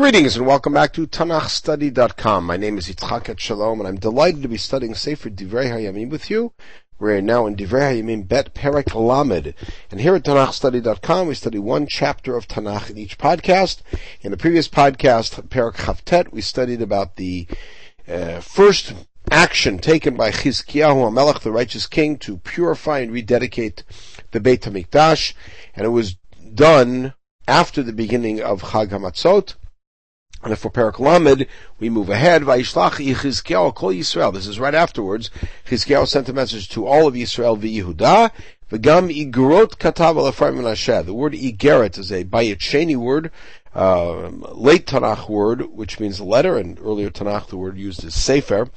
Greetings and welcome back to TanachStudy.com. My name is Yitzchak Etshalom and I'm delighted to be studying Sefer Divrei HaYamim with you. We're now in Divrei HaYamim Bet Perek Lamed. And here at TanachStudy.com we study one chapter of Tanakh in each podcast. In the previous podcast, Perek Chaf Tet, we studied about the uh, first action taken by Chizkiyahu HaMelech, the righteous king, to purify and rededicate the Beit HaMikdash. And it was done after the beginning of Chag HaMatzot. And for Perek Lamed, we move ahead. Vayishlach Yechizkiyahu Kol Yisrael. This is right afterwards. Chizkiyahu sent a message to all of Yisrael v'Yehuda. V'gam igrot katav al Menashe. The word igeret is a Bayit word, uh, late Tanakh word, which means letter, and earlier Tanakh the word used is sefer.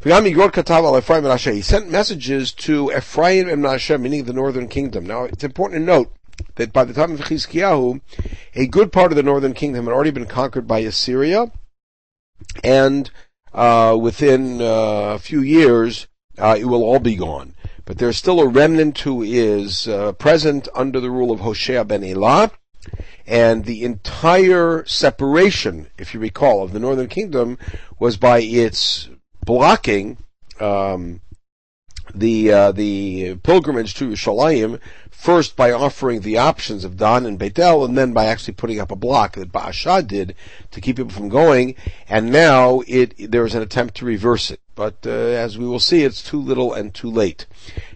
V'gam igrot katav al Menashe. He sent messages to Ephraim and Menashe, meaning the northern kingdom. Now, it's important to note that by the time of Chizkiyahu, a good part of the northern kingdom had already been conquered by Assyria, and uh, within uh, a few years, uh, it will all be gone. But there's still a remnant who is uh, present under the rule of Hoshea ben Elah, and the entire separation, if you recall, of the northern kingdom was by its blocking um, the uh, the pilgrimage to Yerushalayim first by offering the options of Dan and Beitel, and then by actually putting up a block that Ba'ashah did to keep people from going, and now it there is an attempt to reverse it. But uh, as we will see, it's too little and too late.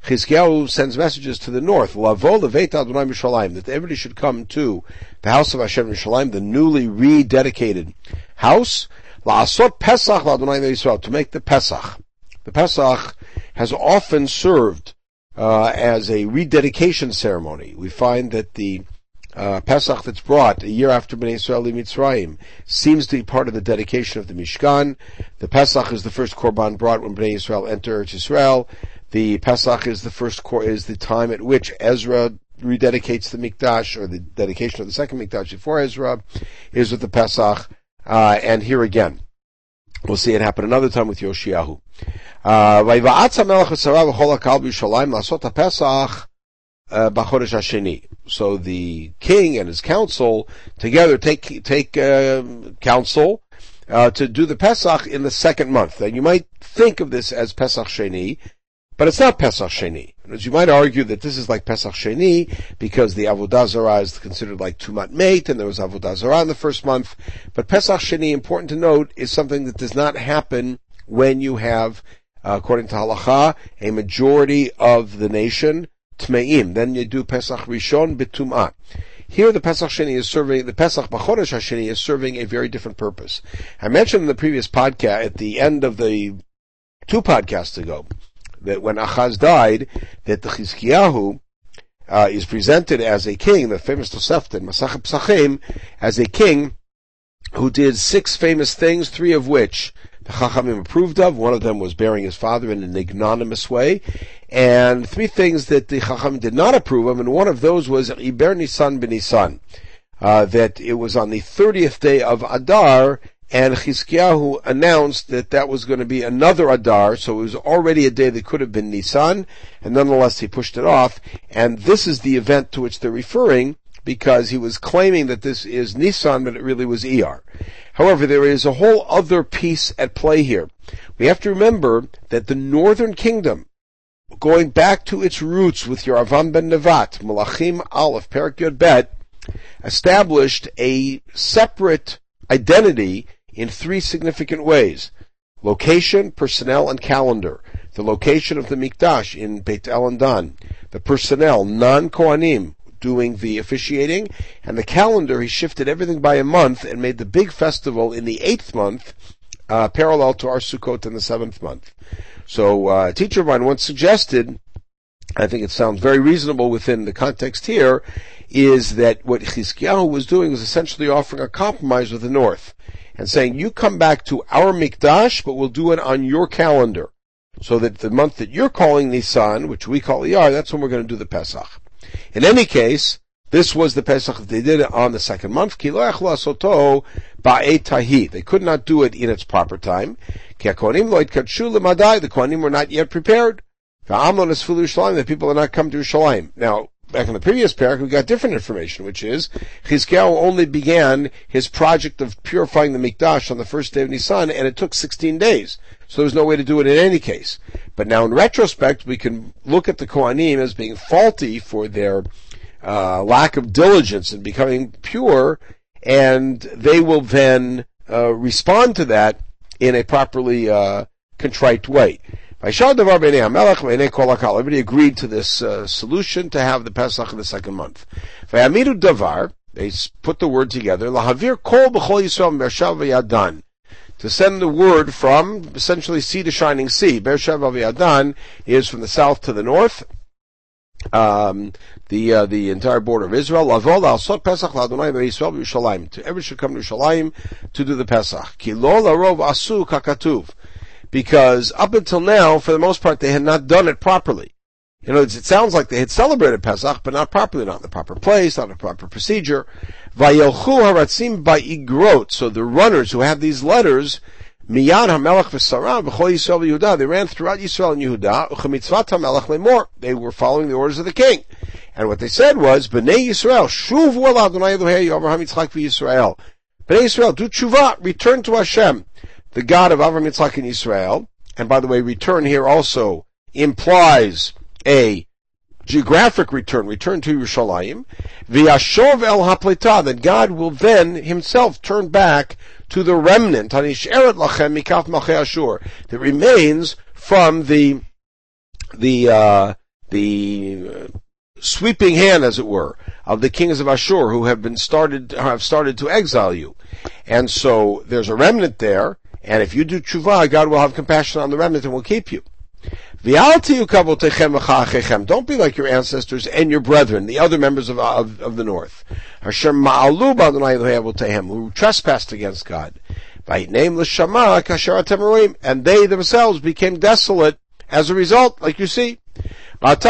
Chizkiyahu sends messages to the north, Lavo Leveit Adonai Yerushalayim, that everybody should come to the house of Hashem Yerushalayim, the newly rededicated house, La'asot Pesach Adonai Yisrael, to make the Pesach. The Pesach has often served uh, as a rededication ceremony. We find that the uh, Pesach that's brought a year after Bnei Israel Mitzrayim seems to be part of the dedication of the Mishkan. The Pesach is the first korban brought when Bnei Israel enter Israel. The Pesach is the first cor- is the time at which Ezra rededicates the Mikdash, or the dedication of the second Mikdash before Ezra, is with the Pesach. Uh, and here again, we'll see it happen another time with Yoshiyahu. Uh, so the king and his council together take take uh, counsel uh, to do the Pesach in the second month. And you might think of this as Pesach Sheni, but it's not Pesach Sheni. As you might argue that this is like Pesach Sheni because the Avodah Zarah is considered like Tumat Mate and there was Avodah Zarah in the first month. But Pesach Sheni, important to note, is something that does not happen when you have uh, according to halacha, a majority of the nation tmeim. Then you do Pesach Rishon bitumah. Here the Pesach Sheni is serving, the Pesach Bachodesh Hasheni is serving a very different purpose. I mentioned in the previous podcast, at the end of the two podcasts ago, that when Achaz died, that the Chizkiyahu uh, is presented as a king, the famous Tosefta, Masach Psachim, as a king who did six famous things, three of which the Chachamim approved of. One of them was burying his father in an ignominious way. And three things that the Chachamim did not approve of, and one of those was Iber Nisan B'Nisan. Uh, that it was on the 30th day of Adar, and Chizkiyahu announced that that was going to be another Adar, so it was already a day that could have been Nisan, and nonetheless he pushed it off, and this is the event to which they're referring, because he was claiming that this is Nissan, but it really was Iyar. However, there is a whole other piece at play here. We have to remember that the northern kingdom, going back to its roots with Yeravam ben Nevat, Malachim Aleph, Perek Yod Bet, established a separate identity in three significant ways. Location, personnel, and calendar. The location of the Mikdash in Beit El and Dan. The personnel, non-Kohanim, doing the officiating, and the calendar, he shifted everything by a month and made the big festival in the eighth month, uh, parallel to our Sukkot in the seventh month. So, uh, a teacher of mine once suggested, I think it sounds very reasonable within the context here, is that what Chizkiyahu was doing was essentially offering a compromise with the North and saying, you come back to our Mikdash, but we'll do it on your calendar. So that the month that you're calling Nisan, which we call Iyar, that's when we're going to do the Pesach. In any case, this was the Pesach they did it on the second month. They could not do it in its proper time. The Kohanim were not yet prepared. The people are not come to Yerushalayim. Now, back in the previous parak, we got different information, which is Chizkiyahu only began his project of purifying the Mikdash on the first day of Nisan, and it took 16 days. So there was no way to do it in any case. But now in retrospect, we can look at the Kohanim as being faulty for their uh, lack of diligence in becoming pure, and they will then uh, respond to that in a properly uh, contrite way. Everybody agreed to this uh, solution to have the Pesach in the second month. They put the word together. Lahavir kol b'chol Yisrael mershav. To send the word from essentially sea to shining sea. Bershav v'yadan is from the south to the north. Um, the uh, the entire border of Israel. Lavol al sot Pesach la'Adonai. To everyone should come to Yerushalayim to do the Pesach. Ki lo larov asu kakatuv because up until now, for the most part, they had not done it properly. You know, it sounds like they had celebrated Pesach, but not properly, not in the proper place, not in the proper procedure. Vayelchu haratzim. So the runners who have these letters, miyad hamelech v'saram v'chol Yisrael they ran throughout Yisrael and Yehuda, uchemitzvat hamelech lemor. They were following the orders of the king. And what they said was, Bnei Yisrael, shuvu el Adonai Elohei Avraham Yitzchak v'Yisrael. Bnei Yisrael, do tshuva, return to Hashem the God of Avram Yitzchak in Israel. And by the way, return here also implies a geographic return, return to Yerushalayim. V'yashov el hapleta, that God will then himself turn back to the remnant, anisheret lachem mikaf Ashur, that remains from the, the, uh, the uh, sweeping hand, as it were, of the kings of Ashur who have been started, have started to exile you. And so there's a remnant there, and if you do tshuva, God will have compassion on the remnant and will keep you. Don't be like your ancestors and your brethren, the other members of, of, of the north, who trespassed against God. By name l'shama kasher and they themselves became desolate as a result, like you see. This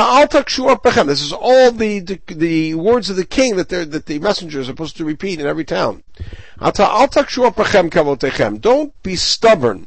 is all the, the, the words of the king that that the messenger is supposed to repeat in every town. Don't be stubborn.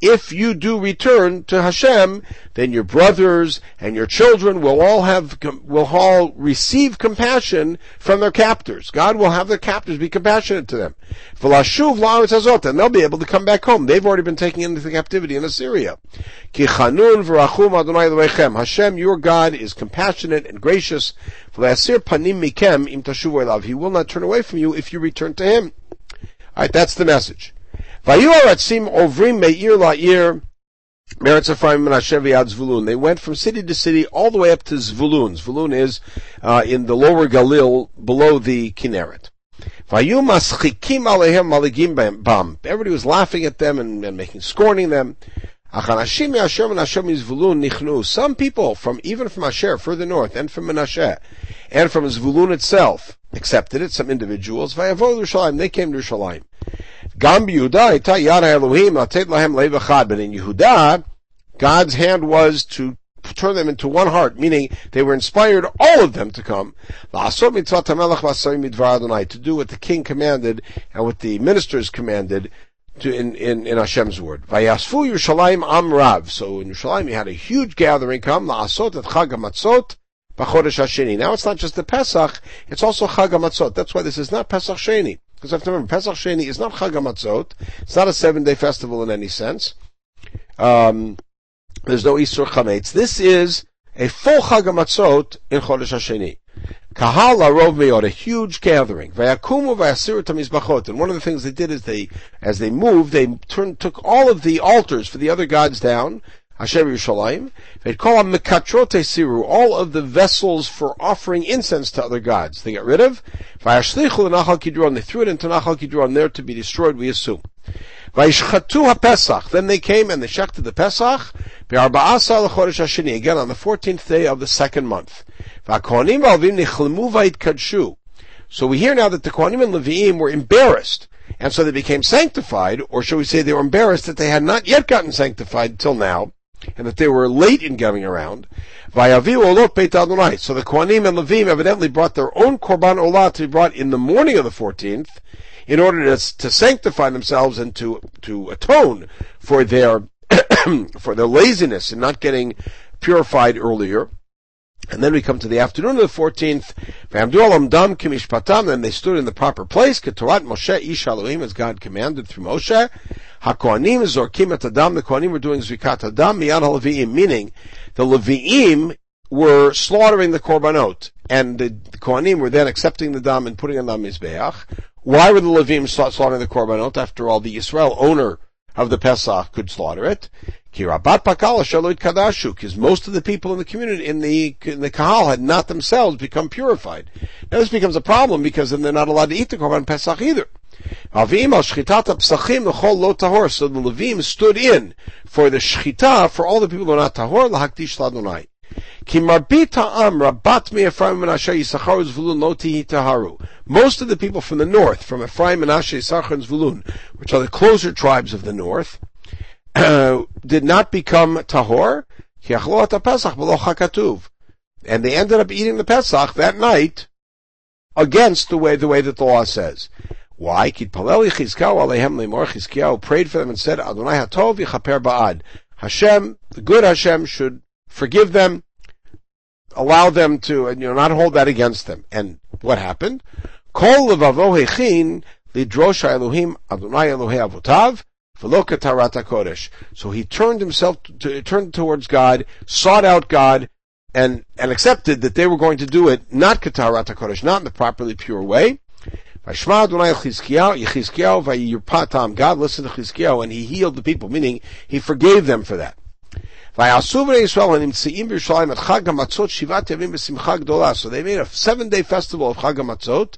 if you do return to Hashem, then your brothers and your children will all have, will all receive compassion from their captors. God will have their captors be compassionate to them. And they'll be able to come back home. They've already been taken into captivity in Assyria. Hashem, your God, is compassionate and gracious. He will not turn away from you if you return to Him. Alright, that's the message. They went from city to city all the way up to Zvulun. Zvulun is uh, in the lower Galil, below the Kinneret. Everybody was laughing at them and, and making scorning them. Some people from even from Asher further north and from Menashe and from Zvulun itself accepted it. Some individuals. They came to Yerushalayim. Gam Yehuda ita yara Elohim atet lahem levachad. But in Yehuda, God's hand was to turn them into one heart, meaning they were inspired, all of them, to come. To do what the king commanded and what the ministers commanded to, in, in, in Hashem's word. Vayasfu Yerushalayim Amrav. So in Yerushalayim you had a huge gathering come, la'asot et chag hamatzot. Now it's not just the Pesach, it's also chag hamatzot. That's why this is not Pesach Sheni. Because I have to remember, Pesach Sheni is not Chag. It's not a seven-day festival in any sense. Um, there's no issur Chametz. This is a full Chag HaMatzot in Chodesh HaSheni. Kahal Arov Meod, a huge gathering. Vayakumu vayasiru tamizbachot. And one of the things they did is they, as they moved, they turned, took all of the altars for the other gods down, Hashem Yerushalayim. Them Mekatrote Siru, all of the vessels for offering incense to other gods. They got rid of. Vayashlichu Nachal Kidron. They threw it into Nachal Kidron there to be destroyed, we assume. Vayishchatu HaPesach. Then they came and they shechted the Pesach. Be'arba'asa l'chodesh hashini. Again on the 14th day of the second month. V'akohanim v'alvim nichlemu v'ayitkadshu. So we hear now that the Kohanim and Leviim were embarrassed and so they became sanctified, or shall we say they were embarrassed that they had not yet gotten sanctified till now, and that they were late in getting around. So the Kohanim and Levim evidently brought their own Korban Olah to be brought in the morning of the 14th, in order to, to sanctify themselves and to, to atone for their, for their laziness in not getting purified earlier. And then we come to the afternoon of the 14th. Then they stood in the proper place. Ketorat Moshe Ish as God commanded through Moshe. HaKohanim Zorkim et Adam. The Kohanim were doing Adam HaLevi'im. Meaning, the Levi'im were slaughtering the Korbanot. And the, the Kohanim were then accepting the Dam and putting it on the Mizbeach. Why were the Levi'im slaughtering the Korbanot? After all, the Israel owner of the Pesach could slaughter it. Because most of the people in the community, in the, in the Kahal had not themselves become purified. Now this becomes a problem because then they're not allowed to eat the Korban Pesach either. So the Levim stood in for the Shchita for all the people who are not Tahor, lahakdish ladonai. Most of the people from the north, from Ephraim, Menashe, Yisachar, and Zvulun, which are the closer tribes of the north, did not become tahor, and they ended up eating the Pesach that night against the way the way that the law says. Why? Prayed for them and said, Adonai hatov yichaper ba'ad. Hashem, the good Hashem, should forgive them, allow them to, and you know, not hold that against them. And what happened? Kol levavo hechin lidrosh Elohim Adonai Elohei avotav. So he turned himself to, turned towards God, sought out God, and and accepted that they were going to do it not katarat kodesh, not in the properly pure way. God listened to Chizkiyahu and he healed the people, meaning he forgave them for that. So they made a seven day festival of Chag HaMatzot,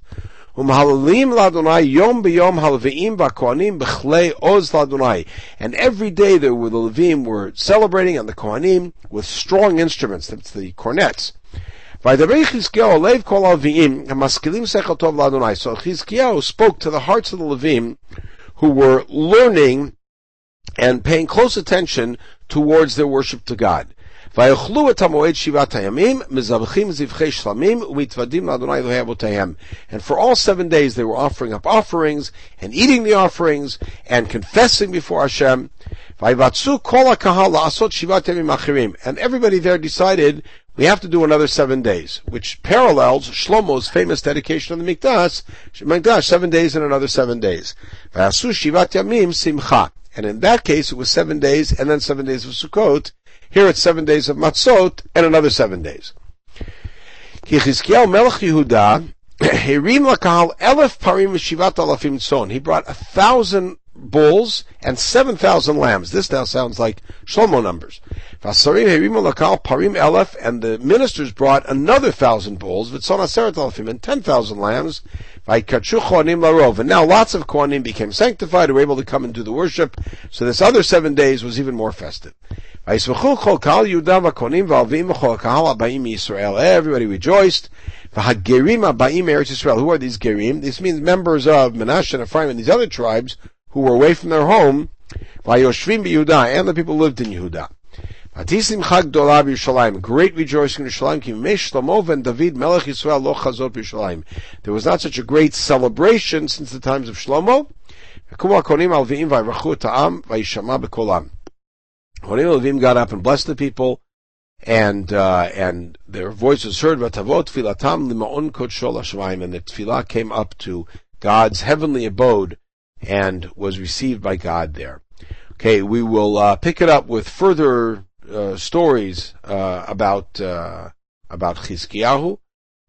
Umhalalim ladonai yom b'yom halveim v'kohanim b'chlei oz ladonai. And every day there were the Levim were celebrating and the Kohanim with strong instruments. That's the cornets. So Chizkiyahu spoke to the hearts of the Levim who were learning and paying close attention towards their worship to God. ויאכלו את המועד שבעת הימים, מזבחים זבחי שלמים, ומתוודים לאדוני אלוהי אבותיהם. And for all seven days they were offering up offerings, and eating the offerings, and confessing before Hashem. ויבצעו כל הקהל לעשות שבעת ימים אחרים. And everybody there decided, we have to do another seven days, which parallels Shlomo's famous dedication of the Mikdash, Mikdash, seven days and another seven days. ועשו שבעת ימים שמחה. And in that case, it was seven days and then seven days of Sukkot, here it's seven days of matzot and another seven days. He brought a thousand bulls and seven thousand lambs. This now sounds like Shlomo numbers. And the ministers brought another thousand bulls, and ten thousand lambs. And now lots of kohanim became sanctified, were able to come and do the worship. So this other seven days was even more festive. Everybody rejoiced. Who are these gerim? This means members of Menashe and Ephraim and these other tribes who were away from their home. And the people lived in Yehuda. Great rejoicing in Yerushalayim. David Melech Yisrael lo chazot. There was not such a great celebration since the times of Shlomo. Honim Levim got up and blessed the people, and uh, and their voices heard. Vatavot tfilatam limaon kodshol hashemaim, and the tefillah came up to God's heavenly abode and was received by God there. Okay, we will uh, pick it up with further uh, stories uh, about uh, about Chizkiyahu.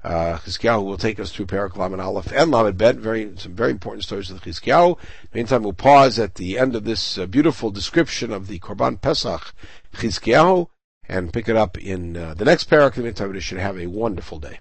Uh, Chizkiyahu will take us through Parak Lamed Aleph and Lamed Bet, very, some very important stories of the Chizkiyahu. Meantime, we'll pause at the end of this uh, beautiful description of the Korban Pesach Chizkiyahu and pick it up in uh, the next Parak. In the meantime, we should have a wonderful day.